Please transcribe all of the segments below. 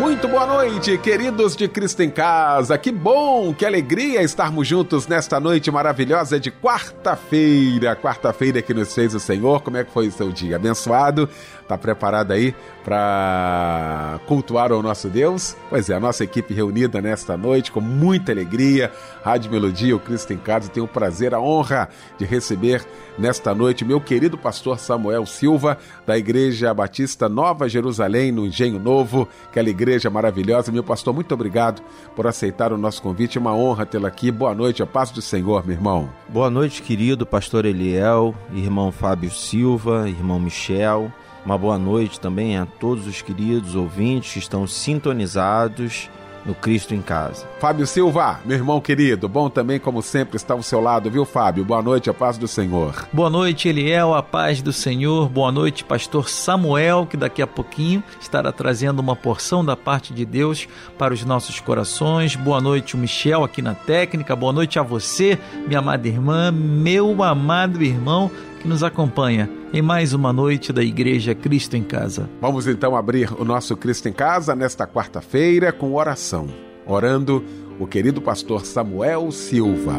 Muito boa noite, queridos de Cristo em Casa. Que bom, que alegria estarmos juntos nesta noite maravilhosa de quarta-feira. Quarta-feira que nos fez o Senhor. Como é que foi o seu dia? Abençoado? Tá preparado aí para cultuar o nosso Deus? Pois é, a nossa equipe reunida nesta noite com muita alegria. Rádio Melodia, o Cristo em Casa, tem o prazer, a honra de receber nesta noite meu querido pastor Samuel Silva, da Igreja Batista Nova Jerusalém, no Engenho Novo. Aquela igreja maravilhosa. Meu pastor, muito obrigado por aceitar o nosso convite. Uma honra tê-lo aqui. Boa noite, a paz do Senhor, meu irmão. Boa noite, querido pastor Eliel, irmão Fábio Silva, irmão Michel. Uma boa noite também a todos os queridos ouvintes que estão sintonizados no Cristo em Casa. Fábio Silva, meu irmão querido, bom também, como sempre, estar ao seu lado, viu, Fábio? Boa noite, a paz do Senhor. Boa noite, Eliel, a paz do Senhor. Boa noite, pastor Samuel, que daqui a pouquinho estará trazendo uma porção da parte de Deus para os nossos corações. Boa noite, o Michel, aqui na técnica. Boa noite a você, minha amada irmã, meu amado irmão que nos acompanha em mais uma noite da Igreja Cristo em Casa. Vamos então abrir o nosso Cristo em Casa nesta quarta-feira com oração. Orando o querido pastor Samuel Silva.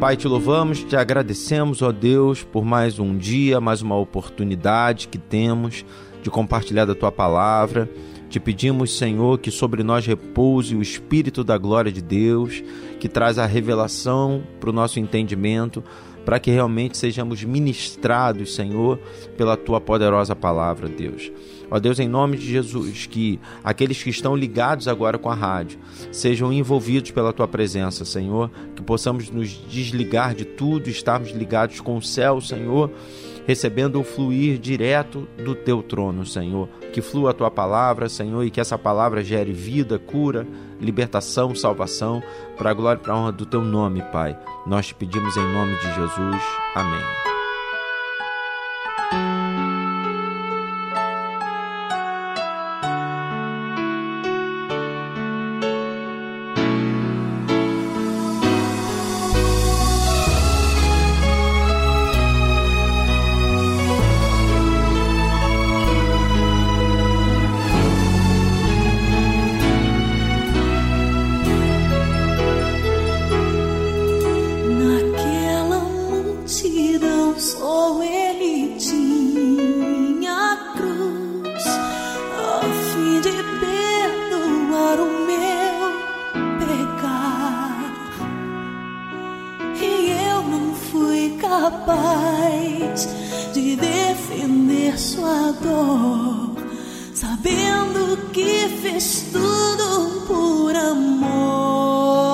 Pai, te louvamos, te agradecemos, ó Deus, por mais um dia, mais uma oportunidade que temos de compartilhar da tua palavra te pedimos, Senhor, que sobre nós repouse o Espírito da glória de Deus, que traz a revelação para o nosso entendimento, para que realmente sejamos ministrados, Senhor, pela tua poderosa palavra, Deus. Ó Deus, em nome de Jesus, que aqueles que estão ligados agora com a rádio sejam envolvidos pela tua presença, Senhor, que possamos nos desligar de tudo, estarmos ligados com o céu, Senhor recebendo o fluir direto do teu trono, Senhor. Que flua a tua palavra, Senhor, e que essa palavra gere vida, cura, libertação, salvação, para a glória e para a honra do teu nome, Pai. Nós te pedimos em nome de Jesus. Amém. capaz de defender sua dor, sabendo que fez tudo por amor.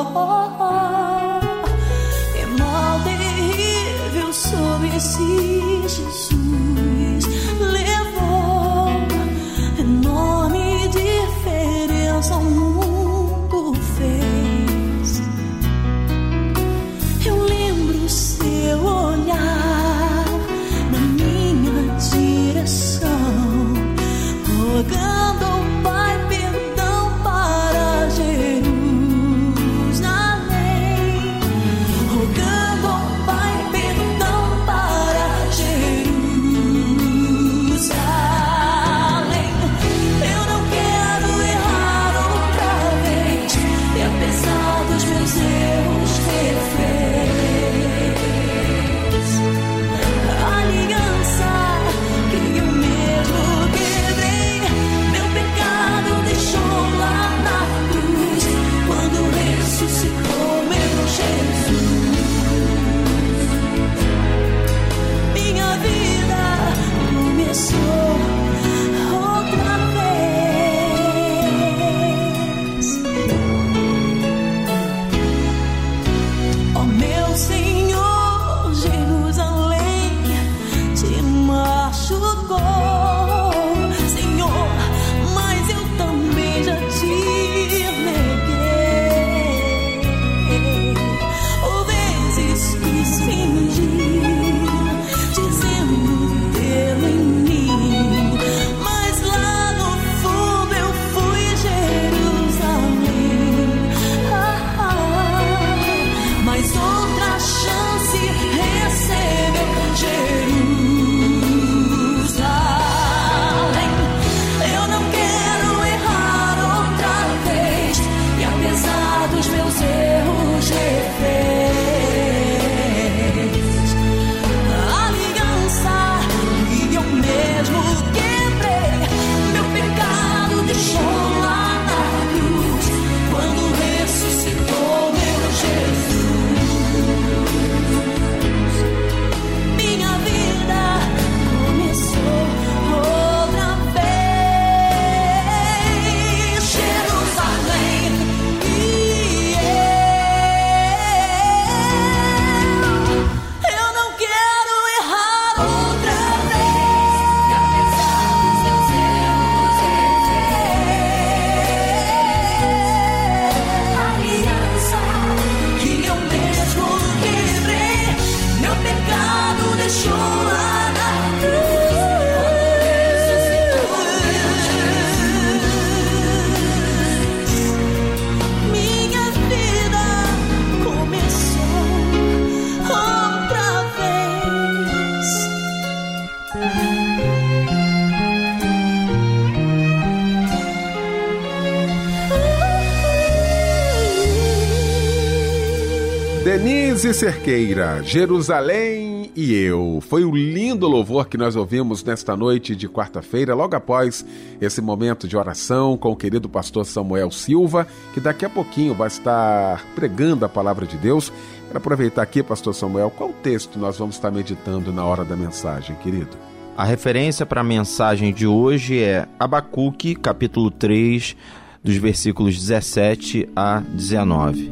Denise Cerqueira, Jerusalém e eu. Foi o um lindo louvor que nós ouvimos nesta noite de quarta-feira, logo após esse momento de oração com o querido pastor Samuel Silva, que daqui a pouquinho vai estar pregando a palavra de Deus. Quero aproveitar aqui, pastor Samuel, qual texto nós vamos estar meditando na hora da mensagem, querido? A referência para a mensagem de hoje é Abacuque, capítulo 3, dos versículos 17 a 19.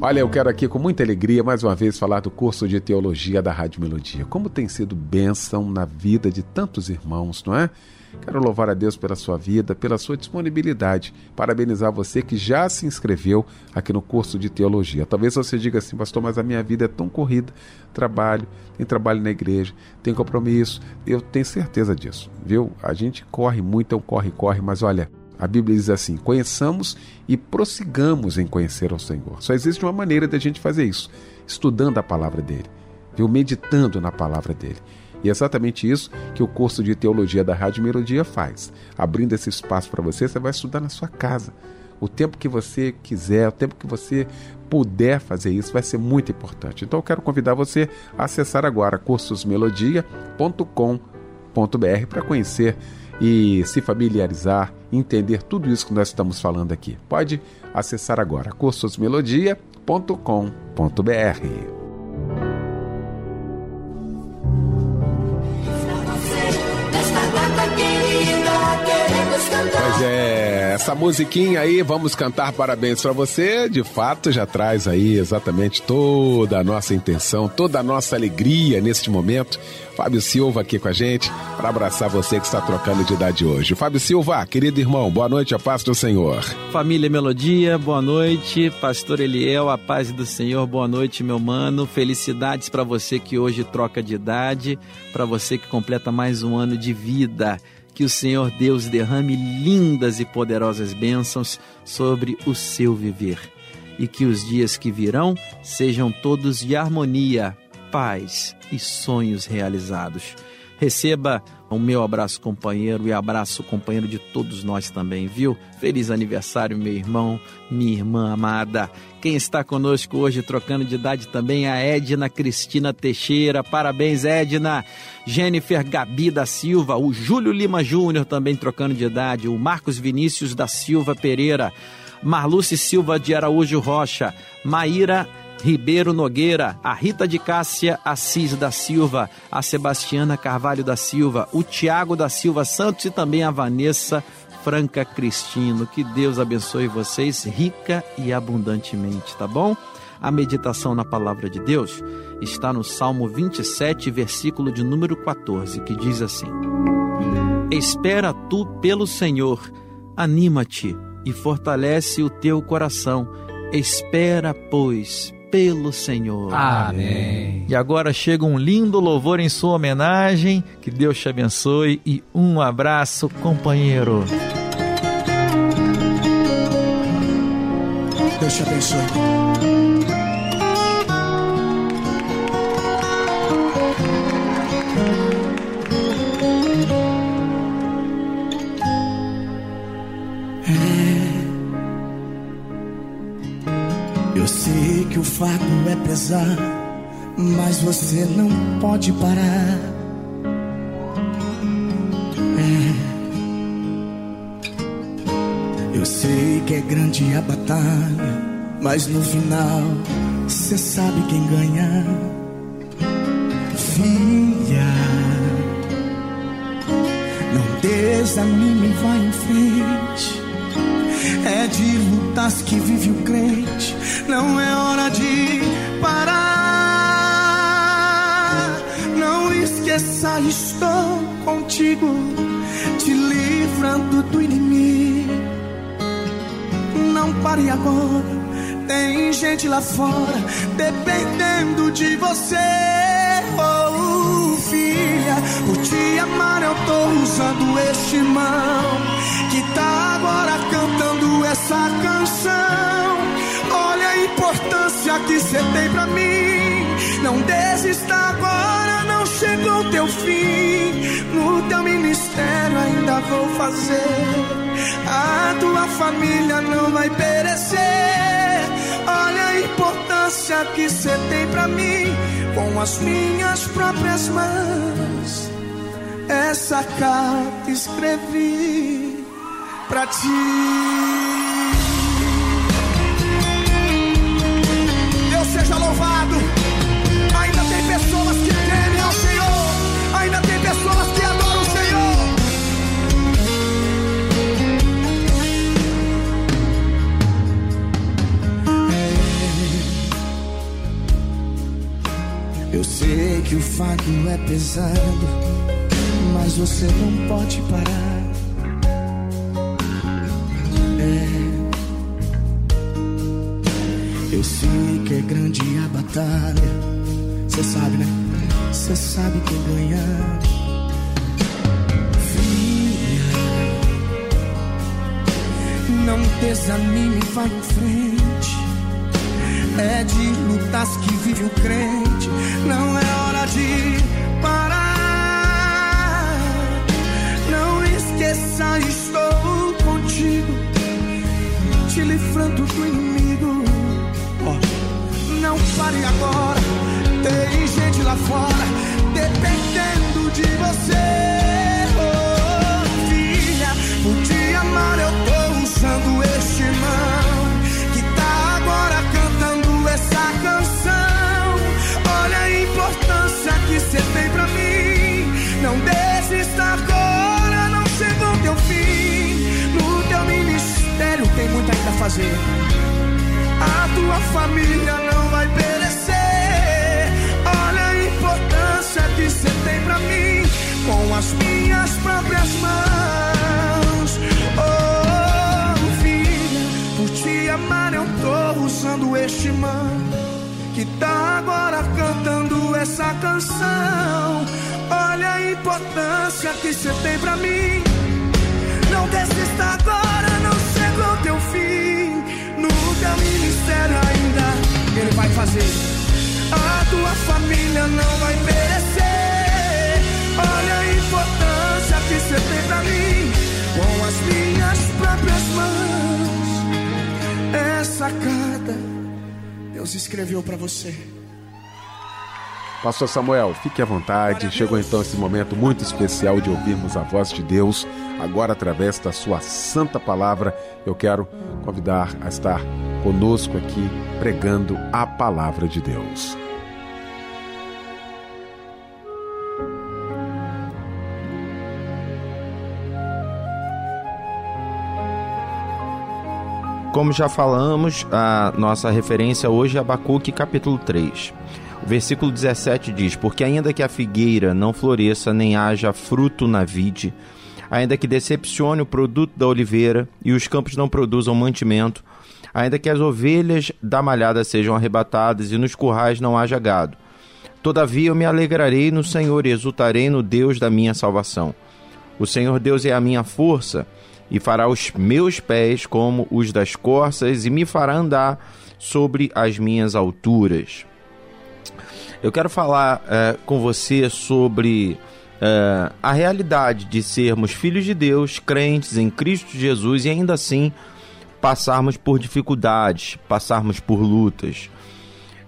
Olha, eu quero aqui com muita alegria mais uma vez falar do curso de teologia da Rádio Melodia. Como tem sido bênção na vida de tantos irmãos, não é? Quero louvar a Deus pela sua vida, pela sua disponibilidade. Parabenizar você que já se inscreveu aqui no curso de teologia. Talvez você diga assim, pastor, mas a minha vida é tão corrida. Trabalho, tem trabalho na igreja, tem compromisso. Eu tenho certeza disso, viu? A gente corre muito, é um corre, corre, mas olha, a Bíblia diz assim: conheçamos e prossigamos em conhecer ao Senhor. Só existe uma maneira de a gente fazer isso: estudando a palavra dele, viu? meditando na palavra dele. E é exatamente isso que o curso de teologia da Rádio Melodia faz. Abrindo esse espaço para você, você vai estudar na sua casa. O tempo que você quiser, o tempo que você puder fazer isso, vai ser muito importante. Então eu quero convidar você a acessar agora cursosmelodia.com.br para conhecer e se familiarizar, entender tudo isso que nós estamos falando aqui. Pode acessar agora cursosmelodia.com.br. Pois é, essa musiquinha aí, vamos cantar parabéns para você, de fato já traz aí exatamente toda a nossa intenção, toda a nossa alegria neste momento. Fábio Silva aqui com a gente para abraçar você que está trocando de idade hoje. Fábio Silva, querido irmão, boa noite, a paz do Senhor. Família Melodia, boa noite. Pastor Eliel, a paz do Senhor, boa noite, meu mano. Felicidades para você que hoje troca de idade, para você que completa mais um ano de vida. Que o Senhor Deus derrame lindas e poderosas bênçãos sobre o seu viver. E que os dias que virão sejam todos de harmonia, paz e sonhos realizados. Receba o meu abraço, companheiro, e abraço, companheiro de todos nós também, viu? Feliz aniversário, meu irmão, minha irmã amada. Quem está conosco hoje, trocando de idade também, é a Edna Cristina Teixeira. Parabéns, Edna. Jennifer Gabi da Silva, o Júlio Lima Júnior também trocando de idade, o Marcos Vinícius da Silva Pereira, Marluce Silva de Araújo Rocha, Maíra Ribeiro Nogueira, a Rita de Cássia Assis da Silva, a Sebastiana Carvalho da Silva, o Tiago da Silva Santos e também a Vanessa Franca Cristino. Que Deus abençoe vocês rica e abundantemente, tá bom? A meditação na palavra de Deus está no Salmo 27, versículo de número 14, que diz assim: Espera tu pelo Senhor, anima-te e fortalece o teu coração. Espera, pois, pelo Senhor. Amém. E agora chega um lindo louvor em sua homenagem. Que Deus te abençoe e um abraço, companheiro. Deus te abençoe. Fardo é pesar, mas você não pode parar. É. Eu sei que é grande a batalha, mas no final você sabe quem ganha. Filha, não desanime, vai em frente. É de lutas que vive o crente não é hora de parar. Não esqueça, estou contigo, te livrando do inimigo. Não pare agora, tem gente lá fora dependendo de você. Oh, filha, por te amar eu tô usando este mão que tá agora cantando essa canção importância que você tem pra mim. Não desista agora, não chegou o teu fim. No teu ministério ainda vou fazer. A tua família não vai perecer. Olha a importância que você tem pra mim com as minhas próprias mãos. Essa carta escrevi pra ti. Eu sei que o fardo é pesado, mas você não pode parar. É. Eu sei que é grande a batalha. Você sabe, né? Você sabe quem ganhar. Filha, não desanime, vai em frente. É de lutas que vive o crente. Não é hora de parar. Não esqueça, estou contigo, te livrando do inimigo. Ó, não pare agora. Tem gente lá fora dependendo de você. Oh, filha, por te amar eu tô usando este irmão fazer. A tua família não vai perecer. Olha a importância que você tem pra mim com as minhas próprias mãos. Oh, filha, por te amar eu tô usando este irmão que tá agora cantando essa canção. Olha a importância que você tem pra mim. Não desista agora, ainda ele vai fazer. A tua família não vai perecer. Olha a importância que você tem pra mim. Com as minhas próprias mãos. Essa carta Deus escreveu pra você. Pastor Samuel, fique à vontade. Chegou então esse momento muito especial de ouvirmos a voz de Deus. Agora, através da sua santa palavra, eu quero convidar a estar conosco aqui pregando a palavra de Deus. Como já falamos, a nossa referência hoje é Abacuque capítulo 3. O versículo 17 diz: Porque ainda que a figueira não floresça, nem haja fruto na vide, ainda que decepcione o produto da oliveira e os campos não produzam mantimento, ainda que as ovelhas da malhada sejam arrebatadas e nos currais não haja gado. Todavia eu me alegrarei no Senhor e exultarei no Deus da minha salvação. O Senhor Deus é a minha força e fará os meus pés como os das corças e me fará andar sobre as minhas alturas. Eu quero falar uh, com você sobre uh, a realidade de sermos filhos de Deus, crentes em Cristo Jesus e ainda assim passarmos por dificuldades, passarmos por lutas.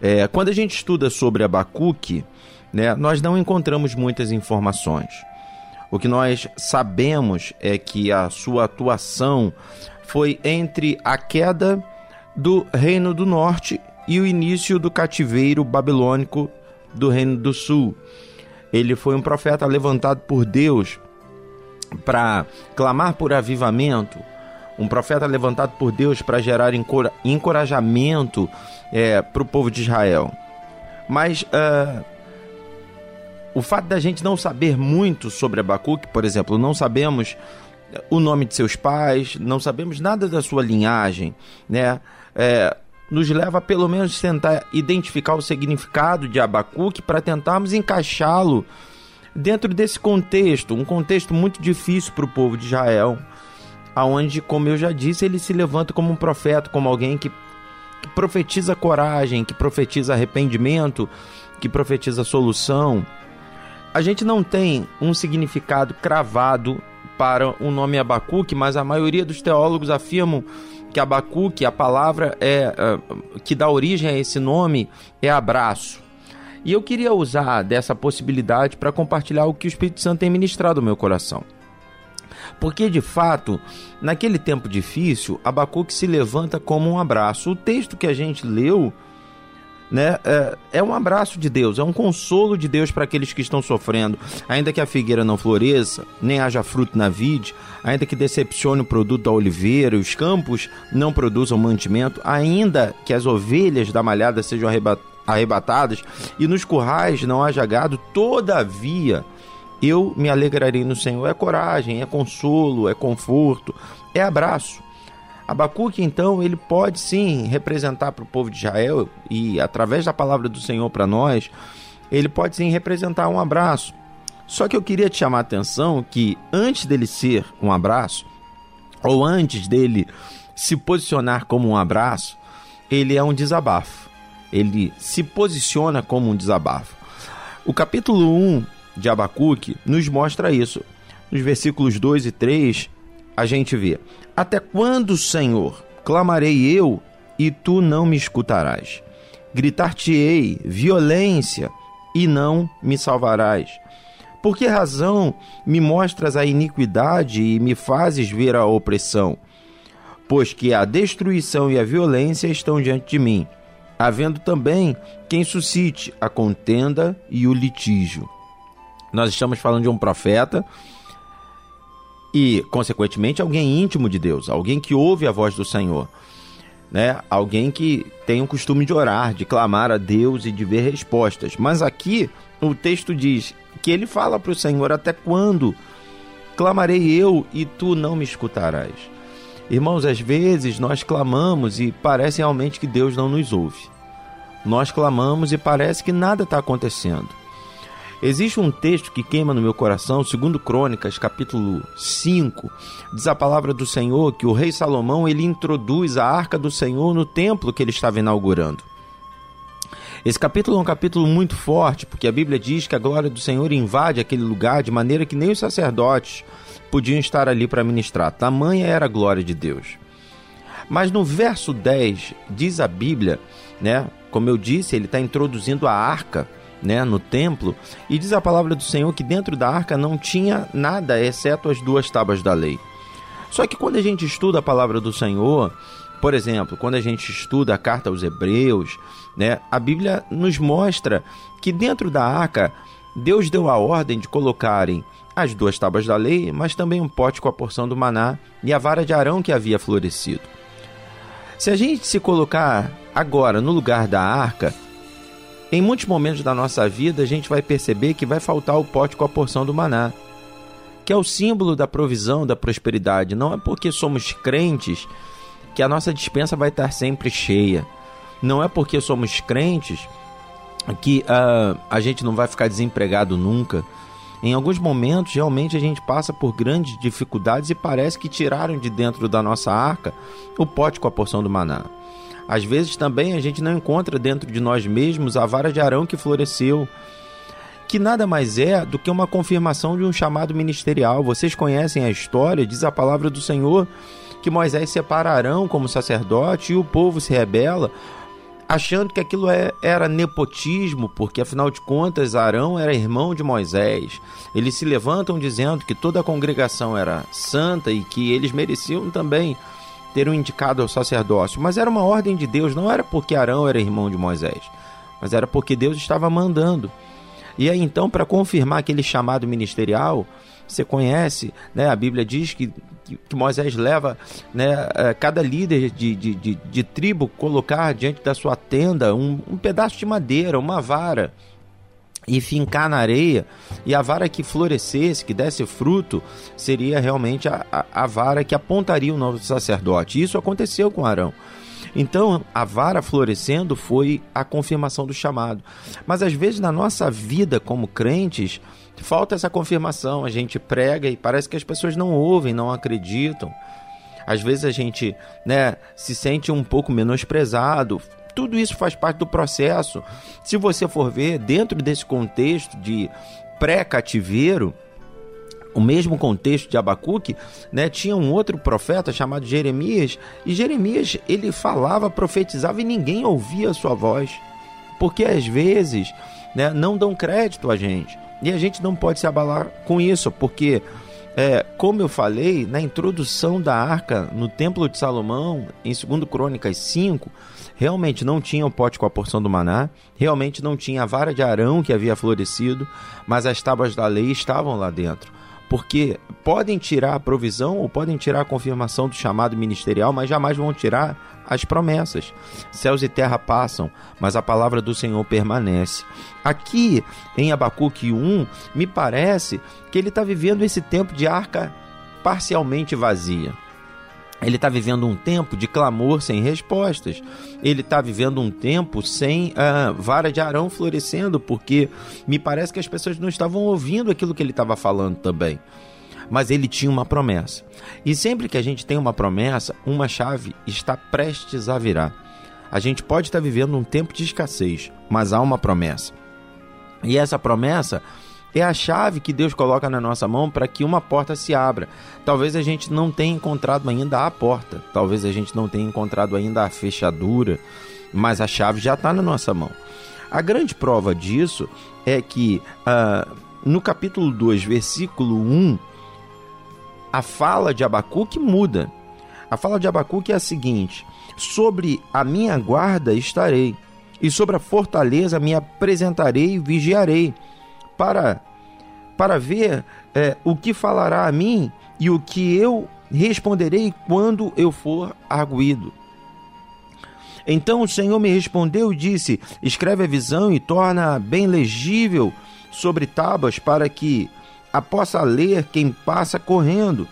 É, quando a gente estuda sobre Abacuque, né, nós não encontramos muitas informações. O que nós sabemos é que a sua atuação foi entre a queda do Reino do Norte e o início do cativeiro babilônico do Reino do Sul. Ele foi um profeta levantado por Deus para clamar por avivamento, um profeta levantado por Deus para gerar encorajamento é, para o povo de Israel. Mas uh, o fato da gente não saber muito sobre Abacuque, por exemplo, não sabemos o nome de seus pais, não sabemos nada da sua linhagem, né? É, nos leva a pelo menos tentar identificar o significado de Abacuque para tentarmos encaixá-lo dentro desse contexto, um contexto muito difícil para o povo de Israel, aonde, como eu já disse, ele se levanta como um profeta, como alguém que, que profetiza coragem, que profetiza arrependimento, que profetiza solução. A gente não tem um significado cravado para o nome Abacuque, mas a maioria dos teólogos afirmam que Abacuque, a palavra é, uh, que dá origem a esse nome é abraço. E eu queria usar dessa possibilidade para compartilhar o que o Espírito Santo tem ministrado no meu coração. Porque de fato, naquele tempo difícil, Abacuque se levanta como um abraço. O texto que a gente leu né, é, é, um abraço de Deus, é um consolo de Deus para aqueles que estão sofrendo. Ainda que a figueira não floresça, nem haja fruto na vide, ainda que decepcione o produto da oliveira, os campos não produzam mantimento, ainda que as ovelhas da malhada sejam arrebatadas e nos currais não haja gado, todavia eu me alegrarei no Senhor. É coragem, é consolo, é conforto, é abraço. Abacuque, então, ele pode sim representar para o povo de Israel e, através da palavra do Senhor para nós, ele pode sim representar um abraço. Só que eu queria te chamar a atenção que antes dele ser um abraço, ou antes dele se posicionar como um abraço, ele é um desabafo. Ele se posiciona como um desabafo. O capítulo 1 de Abacuque nos mostra isso. Nos versículos 2 e 3, a gente vê: Até quando, Senhor, clamarei eu e tu não me escutarás? Gritar-te-ei violência e não me salvarás. Por que razão me mostras a iniquidade e me fazes ver a opressão? Pois que a destruição e a violência estão diante de mim, havendo também quem suscite a contenda e o litígio. Nós estamos falando de um profeta e, consequentemente, alguém íntimo de Deus, alguém que ouve a voz do Senhor, né? Alguém que tem o costume de orar, de clamar a Deus e de ver respostas. Mas aqui o texto diz que ele fala para o Senhor: Até quando clamarei eu e tu não me escutarás? Irmãos, às vezes nós clamamos e parece realmente que Deus não nos ouve. Nós clamamos e parece que nada está acontecendo. Existe um texto que queima no meu coração, segundo Crônicas, capítulo 5, diz a palavra do Senhor que o rei Salomão ele introduz a arca do Senhor no templo que ele estava inaugurando. Esse capítulo é um capítulo muito forte, porque a Bíblia diz que a glória do Senhor invade aquele lugar de maneira que nem os sacerdotes podiam estar ali para ministrar. Tamanha era a glória de Deus. Mas no verso 10 diz a Bíblia, né? Como eu disse, ele está introduzindo a arca né, no templo, e diz a palavra do Senhor que dentro da arca não tinha nada exceto as duas tábuas da lei. Só que quando a gente estuda a palavra do Senhor, por exemplo, quando a gente estuda a carta aos Hebreus, né, a Bíblia nos mostra que dentro da arca Deus deu a ordem de colocarem as duas tábuas da lei, mas também um pote com a porção do maná e a vara de Arão que havia florescido. Se a gente se colocar agora no lugar da arca, em muitos momentos da nossa vida, a gente vai perceber que vai faltar o pote com a porção do maná, que é o símbolo da provisão, da prosperidade. Não é porque somos crentes que a nossa dispensa vai estar sempre cheia. Não é porque somos crentes que uh, a gente não vai ficar desempregado nunca. Em alguns momentos, realmente, a gente passa por grandes dificuldades e parece que tiraram de dentro da nossa arca o pote com a porção do maná. Às vezes também a gente não encontra dentro de nós mesmos a vara de Arão que floresceu, que nada mais é do que uma confirmação de um chamado ministerial. Vocês conhecem a história, diz a palavra do Senhor, que Moisés separa Arão como sacerdote e o povo se rebela, achando que aquilo é, era nepotismo, porque afinal de contas Arão era irmão de Moisés. Eles se levantam dizendo que toda a congregação era santa e que eles mereciam também ter um indicado ao sacerdócio, mas era uma ordem de Deus, não era porque Arão era irmão de Moisés, mas era porque Deus estava mandando. E aí então, para confirmar aquele chamado ministerial, você conhece, né? A Bíblia diz que, que, Moisés leva né, eh, cada líder de, de, de, de, tribo colocar diante da sua tenda um, um pedaço de madeira, uma vara e fincar na areia, e a vara que florescesse, que desse fruto, seria realmente a, a, a vara que apontaria o novo sacerdote. Isso aconteceu com Arão. Então, a vara florescendo foi a confirmação do chamado. Mas às vezes na nossa vida como crentes, falta essa confirmação. A gente prega e parece que as pessoas não ouvem, não acreditam. Às vezes a gente né, se sente um pouco menosprezado, tudo isso faz parte do processo. Se você for ver dentro desse contexto de pré-cativeiro, o mesmo contexto de Abacuque, né, tinha um outro profeta chamado Jeremias, e Jeremias ele falava, profetizava e ninguém ouvia a sua voz, porque às vezes né, não dão crédito a gente, e a gente não pode se abalar com isso, porque, é, como eu falei, na introdução da arca no Templo de Salomão, em 2 Crônicas 5, realmente não tinha o pote com a porção do maná, realmente não tinha a vara de Arão que havia florescido, mas as tábuas da lei estavam lá dentro porque podem tirar a provisão ou podem tirar a confirmação do chamado ministerial, mas jamais vão tirar as promessas. Céus e terra passam, mas a palavra do Senhor permanece. Aqui em Abacuque 1, me parece que ele está vivendo esse tempo de arca parcialmente vazia. Ele está vivendo um tempo de clamor sem respostas. Ele está vivendo um tempo sem a vara de Arão florescendo, porque me parece que as pessoas não estavam ouvindo aquilo que ele estava falando também. Mas ele tinha uma promessa. E sempre que a gente tem uma promessa, uma chave está prestes a virar. A gente pode estar vivendo um tempo de escassez, mas há uma promessa. E essa promessa é a chave que Deus coloca na nossa mão para que uma porta se abra. Talvez a gente não tenha encontrado ainda a porta, talvez a gente não tenha encontrado ainda a fechadura, mas a chave já está na nossa mão. A grande prova disso é que uh, no capítulo 2, versículo 1, a fala de Abacuque muda. A fala de Abacuque é a seguinte: Sobre a minha guarda estarei, e sobre a fortaleza me apresentarei e vigiarei para, para ver é, o que falará a mim e o que eu responderei quando eu for arguído. Então o Senhor me respondeu e disse: Escreve a visão e torna bem legível sobre tábuas, para que a possa ler quem passa correndo,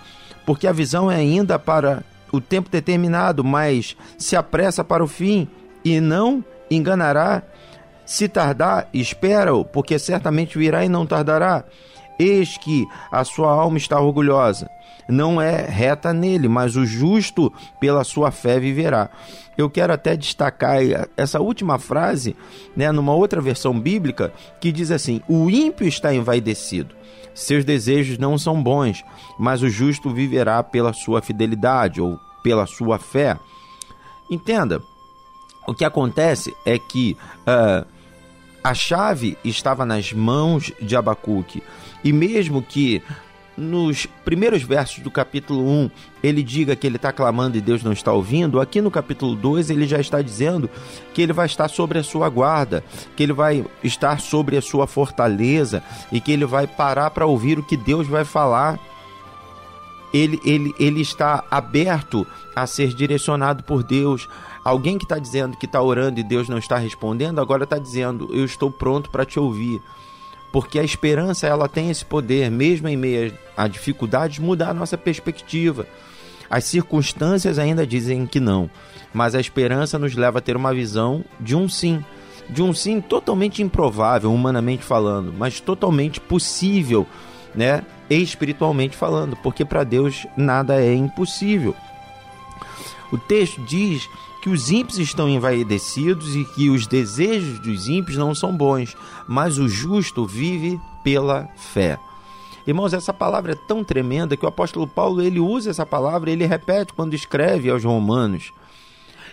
porque a visão é ainda para o tempo determinado, mas se apressa para o fim e não enganará se tardar, espera-o, porque certamente virá e não tardará. Eis que a sua alma está orgulhosa. Não é reta nele, mas o justo pela sua fé viverá. Eu quero até destacar essa última frase, né, numa outra versão bíblica, que diz assim: O ímpio está envaidecido, seus desejos não são bons, mas o justo viverá pela sua fidelidade ou pela sua fé. Entenda, o que acontece é que uh, a chave estava nas mãos de Abacuque. E mesmo que nos primeiros versos do capítulo 1 ele diga que ele está clamando e Deus não está ouvindo, aqui no capítulo 2 ele já está dizendo que ele vai estar sobre a sua guarda, que ele vai estar sobre a sua fortaleza e que ele vai parar para ouvir o que Deus vai falar. Ele, ele, ele está aberto a ser direcionado por Deus, Alguém que está dizendo que está orando e Deus não está respondendo, agora está dizendo: Eu estou pronto para te ouvir. Porque a esperança ela tem esse poder, mesmo em meio a dificuldades, mudar a nossa perspectiva. As circunstâncias ainda dizem que não, mas a esperança nos leva a ter uma visão de um sim, de um sim totalmente improvável, humanamente falando, mas totalmente possível, né? Espiritualmente falando, porque para Deus nada é impossível. O texto diz que os ímpios estão envaidecidos e que os desejos dos ímpios não são bons, mas o justo vive pela fé. Irmãos, essa palavra é tão tremenda que o apóstolo Paulo ele usa essa palavra, ele repete quando escreve aos Romanos.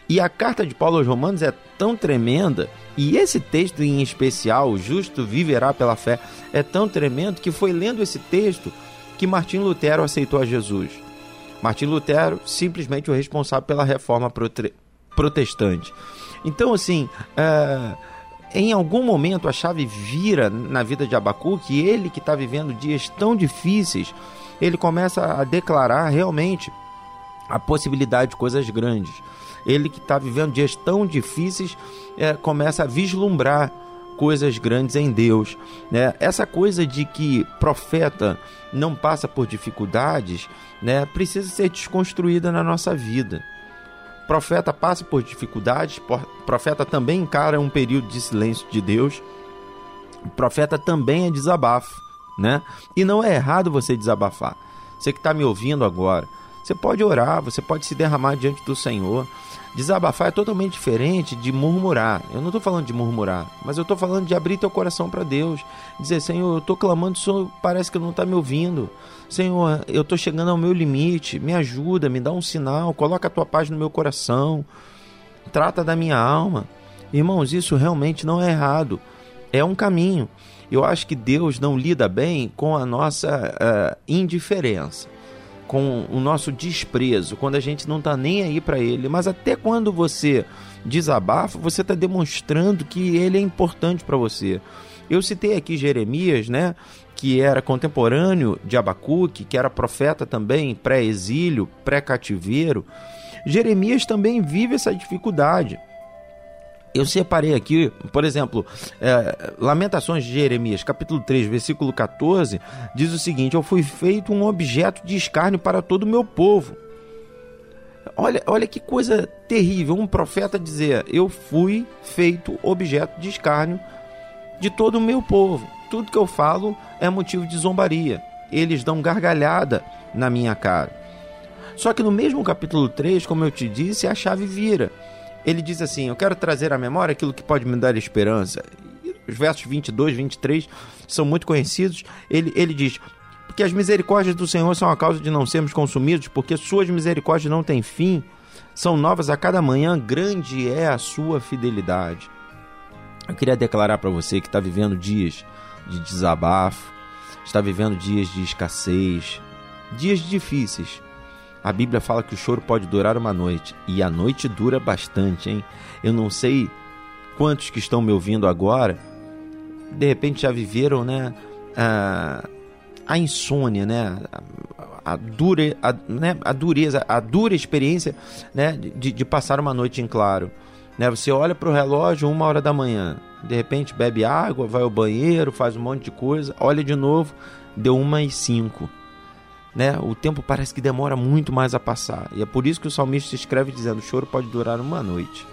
E a carta de Paulo aos Romanos é tão tremenda, e esse texto em especial, o justo viverá pela fé, é tão tremendo que foi lendo esse texto que Martim Lutero aceitou a Jesus. Martim Lutero, simplesmente o responsável pela reforma protestante. Então, assim, é, em algum momento a chave vira na vida de Abacuque e ele que está vivendo dias tão difíceis, ele começa a declarar realmente a possibilidade de coisas grandes. Ele que está vivendo dias tão difíceis é, começa a vislumbrar coisas grandes em Deus. Né? Essa coisa de que profeta não passa por dificuldades né, precisa ser desconstruída na nossa vida profeta passa por dificuldades, profeta também encara um período de silêncio de Deus, profeta também é desabafo, né? E não é errado você desabafar. Você que está me ouvindo agora, Você pode orar, você pode se derramar diante do Senhor. Desabafar é totalmente diferente de murmurar. Eu não estou falando de murmurar, mas eu estou falando de abrir teu coração para Deus. Dizer, Senhor, eu estou clamando, o Senhor parece que não está me ouvindo. Senhor, eu estou chegando ao meu limite, me ajuda, me dá um sinal, coloca a tua paz no meu coração, trata da minha alma. Irmãos, isso realmente não é errado, é um caminho. Eu acho que Deus não lida bem com a nossa uh, indiferença com o nosso desprezo, quando a gente não está nem aí para ele, mas até quando você desabafa, você está demonstrando que ele é importante para você. Eu citei aqui Jeremias, né, que era contemporâneo de Abacuque, que era profeta também, pré-exílio, pré-cativeiro. Jeremias também vive essa dificuldade eu separei aqui, por exemplo, é, Lamentações de Jeremias, capítulo 3, versículo 14, diz o seguinte: Eu fui feito um objeto de escárnio para todo o meu povo. Olha, olha que coisa terrível, um profeta dizer: Eu fui feito objeto de escárnio de todo o meu povo. Tudo que eu falo é motivo de zombaria. Eles dão gargalhada na minha cara. Só que no mesmo capítulo 3, como eu te disse, a chave vira ele diz assim: Eu quero trazer à memória aquilo que pode me dar esperança. Os versos 22, 23 são muito conhecidos. Ele, ele diz: Porque as misericórdias do Senhor são a causa de não sermos consumidos, porque suas misericórdias não têm fim, são novas a cada manhã, grande é a sua fidelidade. Eu queria declarar para você que está vivendo dias de desabafo, está vivendo dias de escassez, dias difíceis. A Bíblia fala que o choro pode durar uma noite e a noite dura bastante, hein? Eu não sei quantos que estão me ouvindo agora, de repente já viveram, né? A, a insônia, né? A, a, dure, a, né? a dureza, a dura experiência, né? De, de passar uma noite em claro. Né? Você olha para o relógio, uma hora da manhã, de repente bebe água, vai ao banheiro, faz um monte de coisa, olha de novo, deu uma e cinco né? O tempo parece que demora muito mais a passar. E é por isso que o salmista escreve dizendo: o choro pode durar uma noite,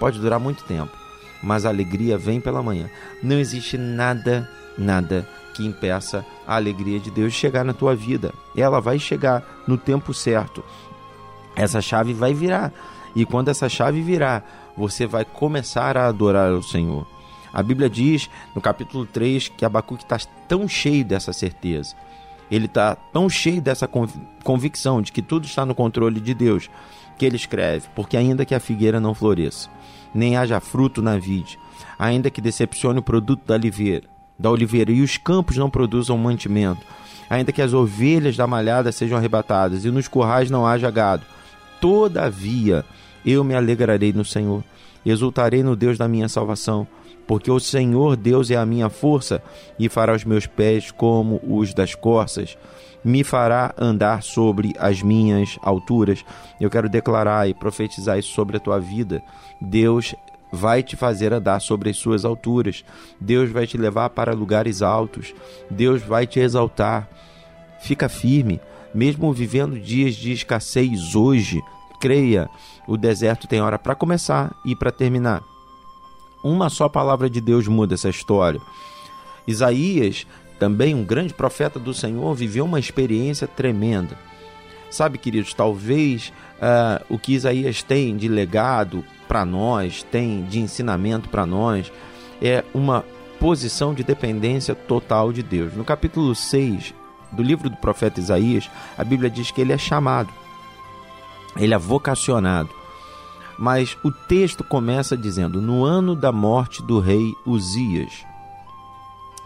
pode durar muito tempo, mas a alegria vem pela manhã. Não existe nada, nada que impeça a alegria de Deus chegar na tua vida. Ela vai chegar no tempo certo. Essa chave vai virar. E quando essa chave virar, você vai começar a adorar o Senhor. A Bíblia diz no capítulo 3 que Abacuque está tão cheio dessa certeza ele está tão cheio dessa convicção de que tudo está no controle de Deus, que ele escreve: Porque ainda que a figueira não floresça, nem haja fruto na vide, ainda que decepcione o produto da oliveira, da oliveira e os campos não produzam mantimento, ainda que as ovelhas da malhada sejam arrebatadas e nos currais não haja gado, todavia eu me alegrarei no Senhor, exultarei no Deus da minha salvação porque o Senhor Deus é a minha força e fará os meus pés como os das corças, me fará andar sobre as minhas alturas. Eu quero declarar e profetizar isso sobre a tua vida. Deus vai te fazer andar sobre as suas alturas. Deus vai te levar para lugares altos. Deus vai te exaltar. Fica firme, mesmo vivendo dias de escassez hoje. Creia, o deserto tem hora para começar e para terminar. Uma só palavra de Deus muda essa história. Isaías, também um grande profeta do Senhor, viveu uma experiência tremenda. Sabe, queridos, talvez uh, o que Isaías tem de legado para nós, tem de ensinamento para nós, é uma posição de dependência total de Deus. No capítulo 6 do livro do profeta Isaías, a Bíblia diz que ele é chamado, ele é vocacionado mas o texto começa dizendo: no ano da morte do rei Uzias.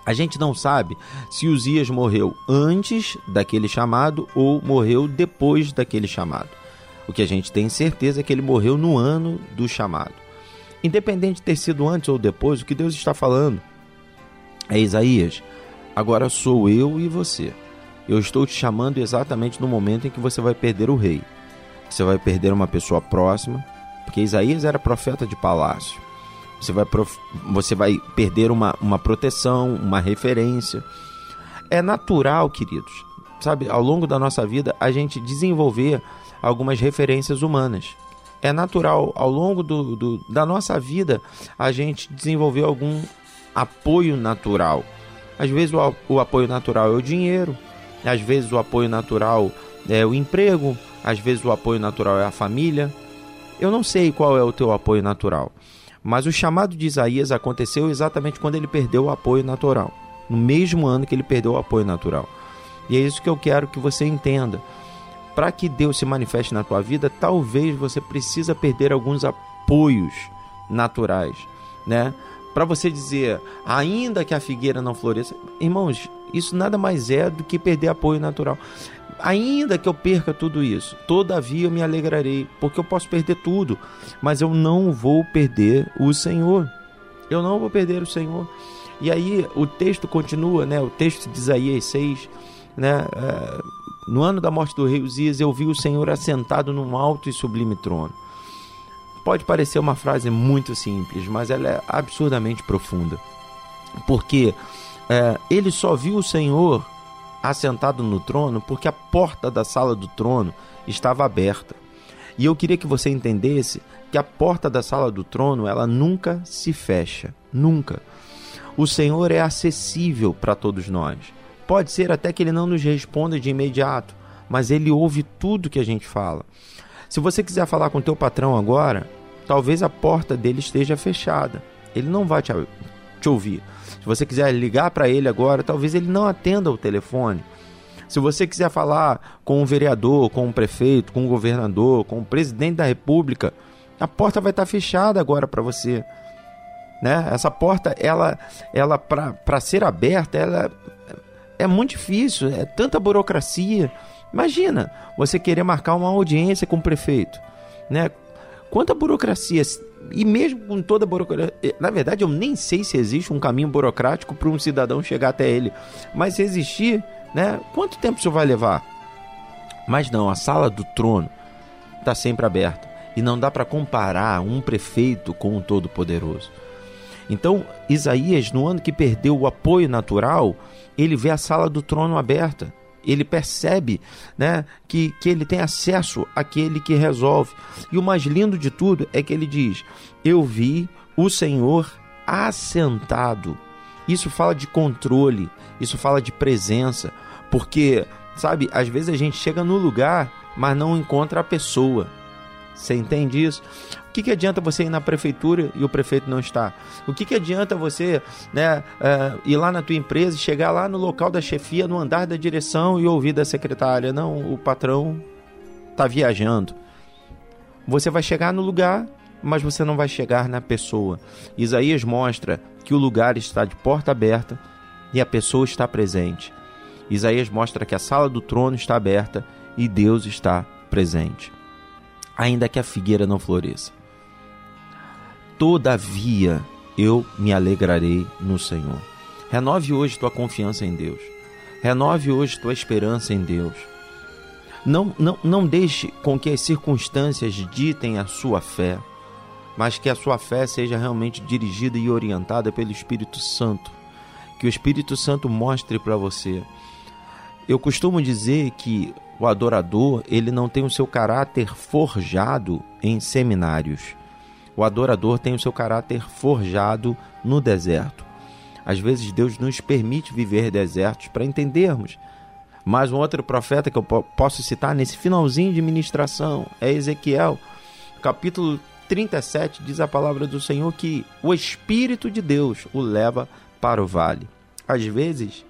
A gente não sabe se Uzias morreu antes daquele chamado ou morreu depois daquele chamado. O que a gente tem certeza é que ele morreu no ano do chamado. Independente de ter sido antes ou depois, o que Deus está falando é Isaías. Agora sou eu e você. Eu estou te chamando exatamente no momento em que você vai perder o rei. Você vai perder uma pessoa próxima, porque Isaías era profeta de palácio. Você vai, prof... você vai perder uma, uma proteção, uma referência. É natural, queridos, sabe, ao longo da nossa vida, a gente desenvolver algumas referências humanas. É natural, ao longo do, do, da nossa vida, a gente desenvolver algum apoio natural. Às vezes o, o apoio natural é o dinheiro, às vezes o apoio natural é o emprego, às vezes o apoio natural é a família. Eu não sei qual é o teu apoio natural, mas o chamado de Isaías aconteceu exatamente quando ele perdeu o apoio natural, no mesmo ano que ele perdeu o apoio natural. E é isso que eu quero que você entenda. Para que Deus se manifeste na tua vida, talvez você precisa perder alguns apoios naturais, né? Para você dizer, ainda que a figueira não floresça, irmãos, isso nada mais é do que perder apoio natural. Ainda que eu perca tudo isso, todavia eu me alegrarei, porque eu posso perder tudo, mas eu não vou perder o Senhor. Eu não vou perder o Senhor. E aí o texto continua, né? O texto de Isaías 6, né? É, no ano da morte do rei Uzias, eu vi o Senhor assentado num alto e sublime trono. Pode parecer uma frase muito simples, mas ela é absurdamente profunda. Porque é, ele só viu o Senhor assentado no trono porque a porta da sala do trono estava aberta. E eu queria que você entendesse que a porta da sala do trono ela nunca se fecha, nunca. O Senhor é acessível para todos nós. Pode ser até que ele não nos responda de imediato, mas ele ouve tudo que a gente fala. Se você quiser falar com o teu patrão agora, talvez a porta dele esteja fechada. Ele não vai te, te ouvir. Se você quiser ligar para ele agora, talvez ele não atenda o telefone. Se você quiser falar com um vereador, com um prefeito, com um governador, com o presidente da república, a porta vai estar fechada agora para você. Né? Essa porta, ela, ela para ser aberta, ela é muito difícil, é tanta burocracia. Imagina você querer marcar uma audiência com o prefeito, né? Quanta burocracia e mesmo com toda a burocracia, na verdade eu nem sei se existe um caminho burocrático para um cidadão chegar até ele, mas se existir, né? Quanto tempo isso vai levar? Mas não, a sala do trono está sempre aberta e não dá para comparar um prefeito com um todo-poderoso. Então, Isaías, no ano que perdeu o apoio natural, ele vê a sala do trono aberta ele percebe né, que, que ele tem acesso àquele que resolve. E o mais lindo de tudo é que ele diz: Eu vi o Senhor assentado. Isso fala de controle, isso fala de presença, porque, sabe, às vezes a gente chega no lugar, mas não encontra a pessoa. Você entende isso? O que, que adianta você ir na prefeitura e o prefeito não está? O que, que adianta você né, uh, ir lá na tua empresa chegar lá no local da chefia, no andar da direção e ouvir da secretária? Não, o patrão está viajando. Você vai chegar no lugar, mas você não vai chegar na pessoa. Isaías mostra que o lugar está de porta aberta e a pessoa está presente. Isaías mostra que a sala do trono está aberta e Deus está presente. Ainda que a figueira não floresça. Todavia eu me alegrarei no Senhor. Renove hoje tua confiança em Deus. Renove hoje tua esperança em Deus. Não, não, não deixe com que as circunstâncias ditem a sua fé, mas que a sua fé seja realmente dirigida e orientada pelo Espírito Santo. Que o Espírito Santo mostre para você. Eu costumo dizer que o adorador ele não tem o seu caráter forjado em seminários o adorador tem o seu caráter forjado no deserto. Às vezes Deus nos permite viver desertos para entendermos. Mas um outro profeta que eu posso citar nesse finalzinho de ministração é Ezequiel, capítulo 37, diz a palavra do Senhor que o Espírito de Deus o leva para o vale. Às vezes,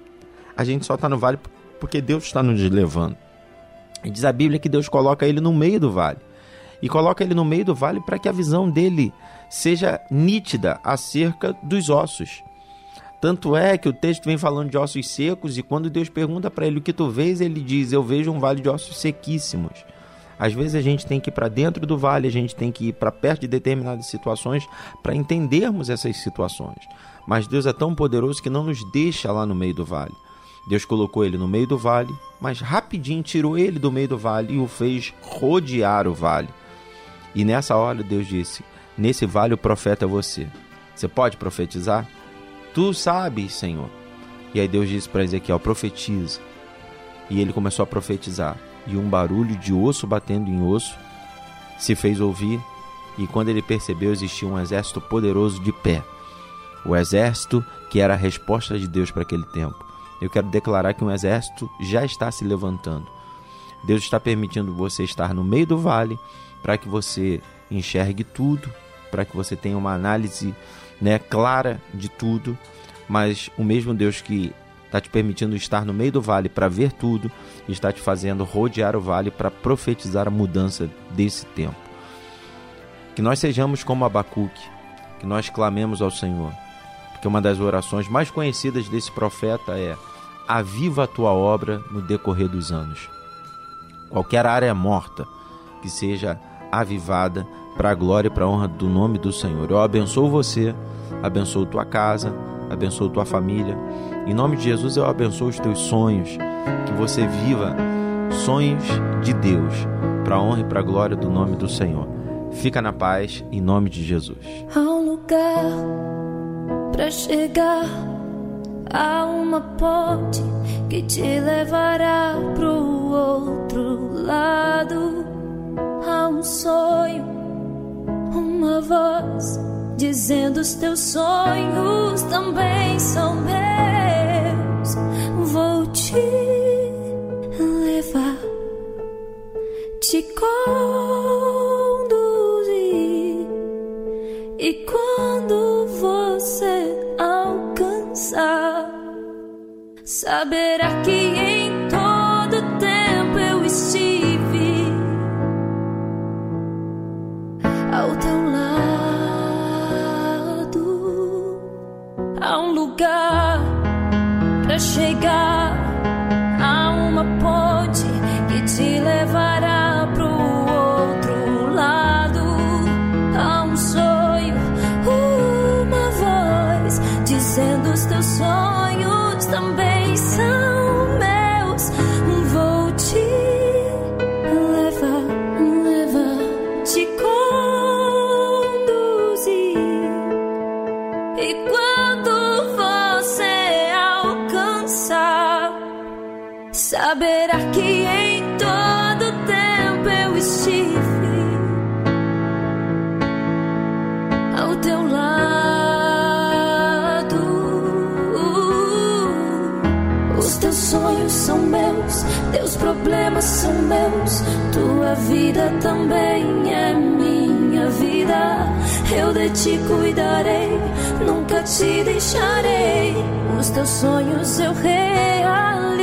a gente só está no vale porque Deus está nos levando. E diz a Bíblia que Deus coloca ele no meio do vale e coloca ele no meio do vale para que a visão dele seja nítida acerca dos ossos. Tanto é que o texto vem falando de ossos secos e quando Deus pergunta para ele o que tu vês, ele diz: Eu vejo um vale de ossos sequíssimos. Às vezes a gente tem que ir para dentro do vale, a gente tem que ir para perto de determinadas situações para entendermos essas situações. Mas Deus é tão poderoso que não nos deixa lá no meio do vale. Deus colocou ele no meio do vale, mas rapidinho tirou ele do meio do vale e o fez rodear o vale. E nessa hora Deus disse: Nesse vale o profeta é você. Você pode profetizar? Tu sabes, Senhor. E aí Deus disse para Ezequiel: profetiza. E ele começou a profetizar. E um barulho de osso batendo em osso se fez ouvir. E quando ele percebeu, existia um exército poderoso de pé. O exército que era a resposta de Deus para aquele tempo. Eu quero declarar que um exército já está se levantando Deus está permitindo você estar no meio do vale para que você enxergue tudo, para que você tenha uma análise né, clara de tudo, mas o mesmo Deus que está te permitindo estar no meio do vale para ver tudo, está te fazendo rodear o vale para profetizar a mudança desse tempo. Que nós sejamos como Abacuque, que nós clamemos ao Senhor, porque uma das orações mais conhecidas desse profeta é: Aviva a tua obra no decorrer dos anos. Qualquer área morta que seja avivada para a glória e para a honra do nome do Senhor. Eu abençoo você, abençoo tua casa, abençoo tua família. Em nome de Jesus, eu abençoo os teus sonhos, que você viva sonhos de Deus, para a honra e para a glória do nome do Senhor. Fica na paz, em nome de Jesus. Há um lugar para chegar, há uma ponte que te levará pro outro lado. Um sonho, uma voz dizendo os teus sonhos também são meus. Vou te levar, te conduzir. E quando você alcançar, saberá que em lugar para chegar, há uma ponte que te levará que em todo tempo eu estive ao teu lado. Os teus sonhos são meus, teus problemas são meus, tua vida também é minha vida. Eu de ti cuidarei, nunca te deixarei. Os teus sonhos eu realizarei.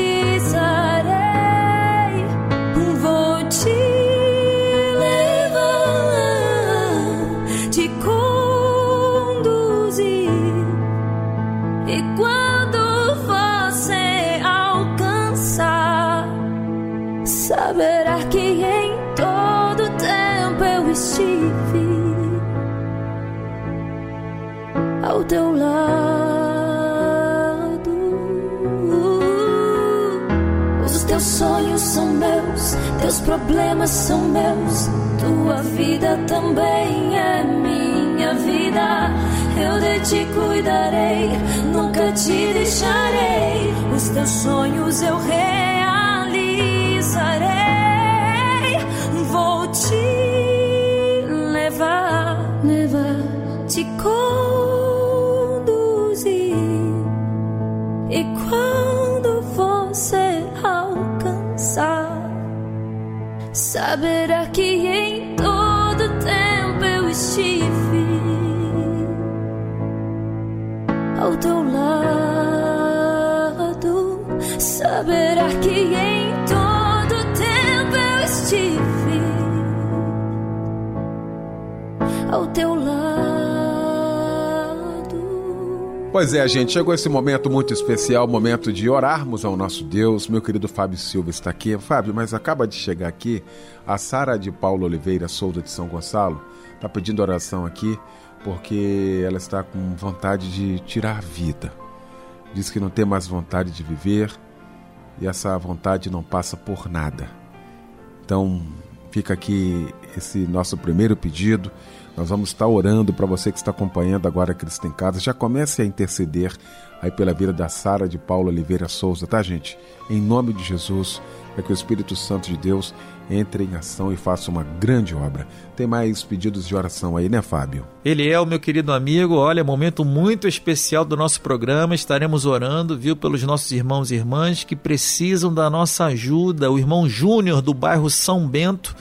Teu lado. Os teus sonhos são meus, teus problemas são meus, tua vida também é minha vida. Eu de ti cuidarei, nunca te deixarei. Os teus sonhos eu realizarei. Vou te levar, levar, te conduzir. Saberá que em todo tempo eu estive ao teu lado. Saberá que em todo tempo eu estive ao teu lado. Pois é, gente, chegou esse momento muito especial, momento de orarmos ao nosso Deus. Meu querido Fábio Silva está aqui. Fábio, mas acaba de chegar aqui a Sara de Paulo Oliveira Souza de São Gonçalo. Está pedindo oração aqui porque ela está com vontade de tirar a vida. Diz que não tem mais vontade de viver e essa vontade não passa por nada. Então, fica aqui esse nosso primeiro pedido. Nós vamos estar orando para você que está acompanhando agora Cristo em Casa. Já comece a interceder aí pela vida da Sara de Paula Oliveira Souza, tá, gente? Em nome de Jesus, para que o Espírito Santo de Deus entre em ação e faça uma grande obra. Tem mais pedidos de oração aí, né, Fábio? Ele é o meu querido amigo. Olha, momento muito especial do nosso programa. Estaremos orando, viu, pelos nossos irmãos e irmãs que precisam da nossa ajuda. O irmão Júnior do bairro São Bento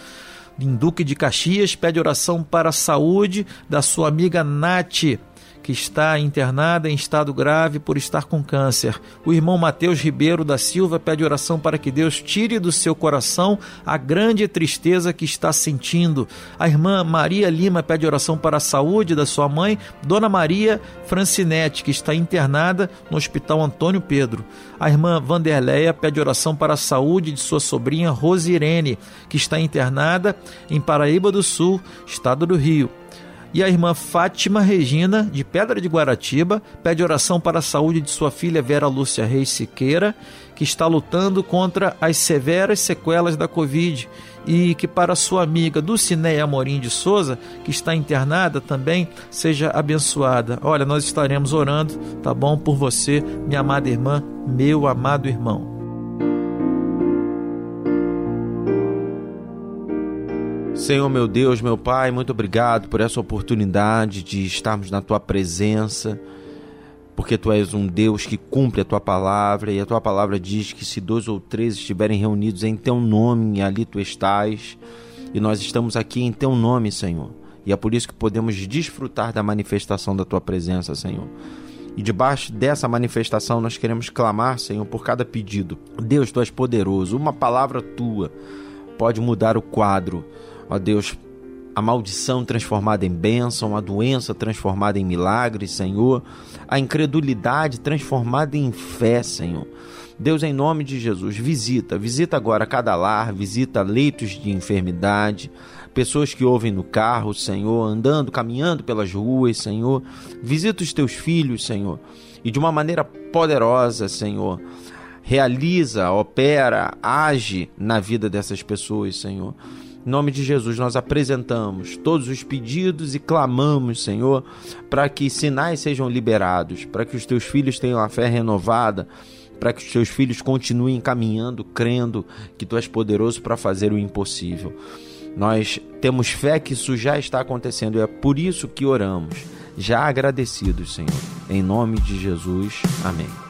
em Duque de Caxias, pede oração para a saúde da sua amiga Nath que está internada em estado grave por estar com câncer. O irmão Mateus Ribeiro da Silva pede oração para que Deus tire do seu coração a grande tristeza que está sentindo. A irmã Maria Lima pede oração para a saúde da sua mãe, Dona Maria Francinete, que está internada no Hospital Antônio Pedro. A irmã Vanderleia pede oração para a saúde de sua sobrinha Rosirene, que está internada em Paraíba do Sul, estado do Rio. E a irmã Fátima Regina, de Pedra de Guaratiba, pede oração para a saúde de sua filha Vera Lúcia Reis Siqueira, que está lutando contra as severas sequelas da Covid. E que para sua amiga Dulcineia Amorim de Souza, que está internada também, seja abençoada. Olha, nós estaremos orando, tá bom? Por você, minha amada irmã, meu amado irmão. Senhor meu Deus, meu Pai, muito obrigado por essa oportunidade de estarmos na tua presença, porque tu és um Deus que cumpre a tua palavra e a tua palavra diz que se dois ou três estiverem reunidos em teu nome, ali tu estás, e nós estamos aqui em teu nome, Senhor. E é por isso que podemos desfrutar da manifestação da tua presença, Senhor. E debaixo dessa manifestação nós queremos clamar, Senhor, por cada pedido. Deus, tu és poderoso, uma palavra tua pode mudar o quadro Ó Deus, a maldição transformada em bênção, a doença transformada em milagre, Senhor, a incredulidade transformada em fé, Senhor. Deus, em nome de Jesus, visita, visita agora cada lar, visita leitos de enfermidade, pessoas que ouvem no carro, Senhor, andando, caminhando pelas ruas, Senhor. Visita os teus filhos, Senhor, e de uma maneira poderosa, Senhor, realiza, opera, age na vida dessas pessoas, Senhor. Em nome de Jesus, nós apresentamos todos os pedidos e clamamos, Senhor, para que sinais sejam liberados, para que os teus filhos tenham a fé renovada, para que os teus filhos continuem caminhando, crendo que tu és poderoso para fazer o impossível. Nós temos fé que isso já está acontecendo e é por isso que oramos, já agradecidos, Senhor. Em nome de Jesus. Amém.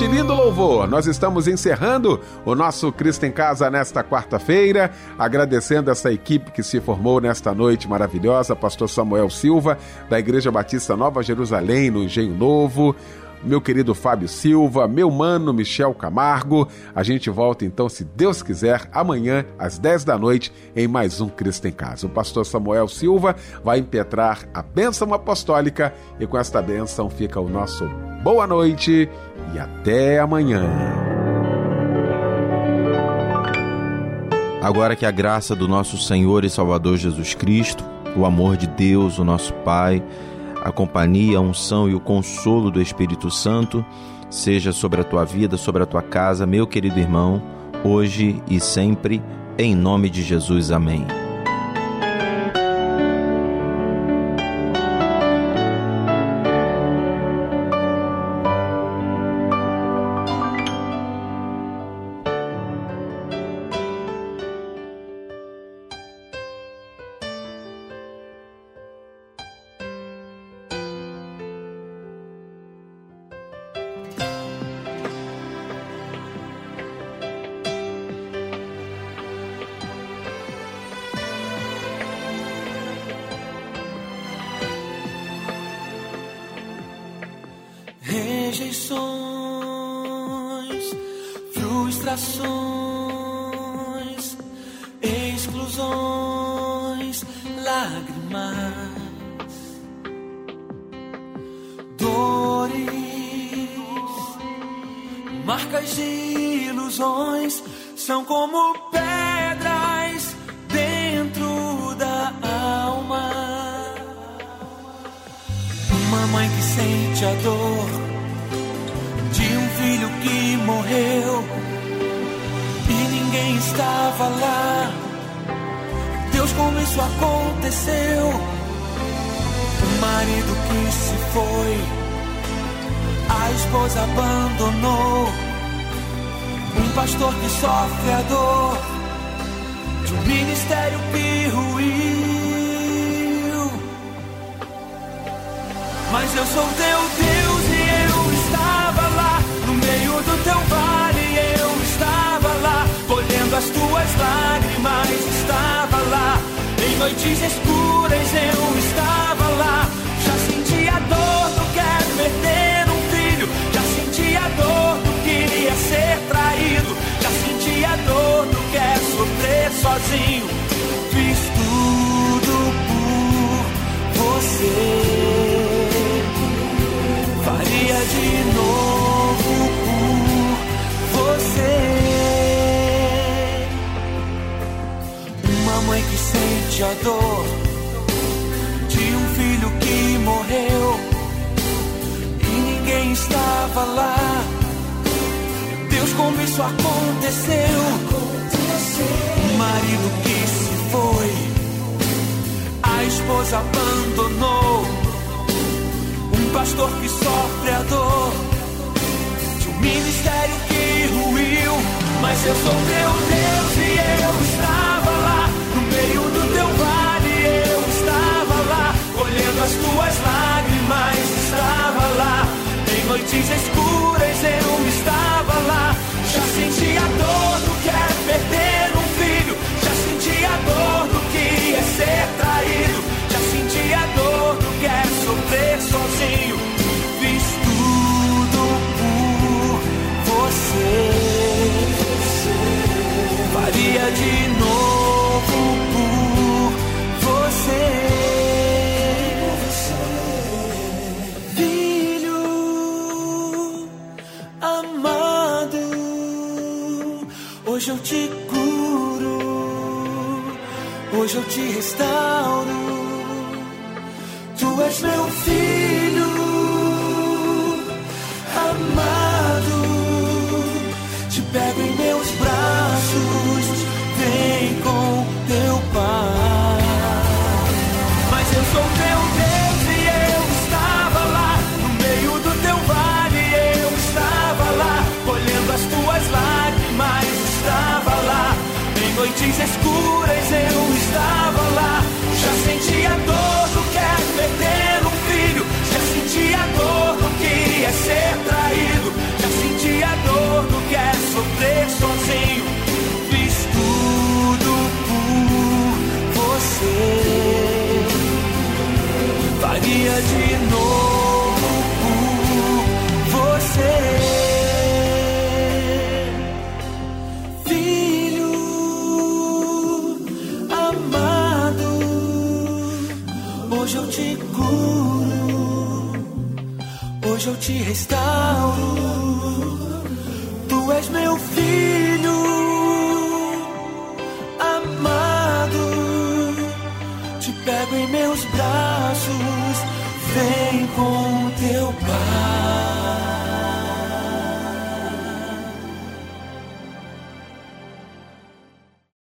Este lindo louvor, nós estamos encerrando o nosso Cristo em Casa nesta quarta-feira, agradecendo essa equipe que se formou nesta noite maravilhosa, pastor Samuel Silva, da Igreja Batista Nova Jerusalém, no Engenho Novo, meu querido Fábio Silva, meu mano Michel Camargo. A gente volta então, se Deus quiser, amanhã às 10 da noite em mais um Cristo em Casa. O pastor Samuel Silva vai impetrar a bênção apostólica e com esta bênção fica o nosso boa noite e até amanhã. Agora que a graça do nosso Senhor e Salvador Jesus Cristo, o amor de Deus, o nosso Pai, a companhia, a unção e o consolo do Espírito Santo seja sobre a tua vida, sobre a tua casa, meu querido irmão, hoje e sempre, em nome de Jesus. Amém. Noites escuras. Eu estava lá. Já senti a dor do quero perder um filho. Já senti a dor do queria ser traído. Já senti a dor do quer sofrer sozinho. Fiz tudo por você faria de novo sente a dor de um filho que morreu e ninguém estava lá. Deus, como isso aconteceu? Um marido que se foi, esposa abandonou. Um pastor que sofre a dor de um ministério que ruiu. Mas eu sou teu Deus e eu estava meio do teu vale. Eu estava lá colhendo as tuas lágrimas. Estava lá em noites escuras. Eu estava lá. Já senti a dor do que é perder um filho. Já senti a dor do que é ser traído. Já senti a dor do que é sofrer sozinho. Fiz tudo por você. Faria de novo hoje eu te restauro. Eu te restauro. Tu és meu filho amado te pego em meus braços, vem com teu pai.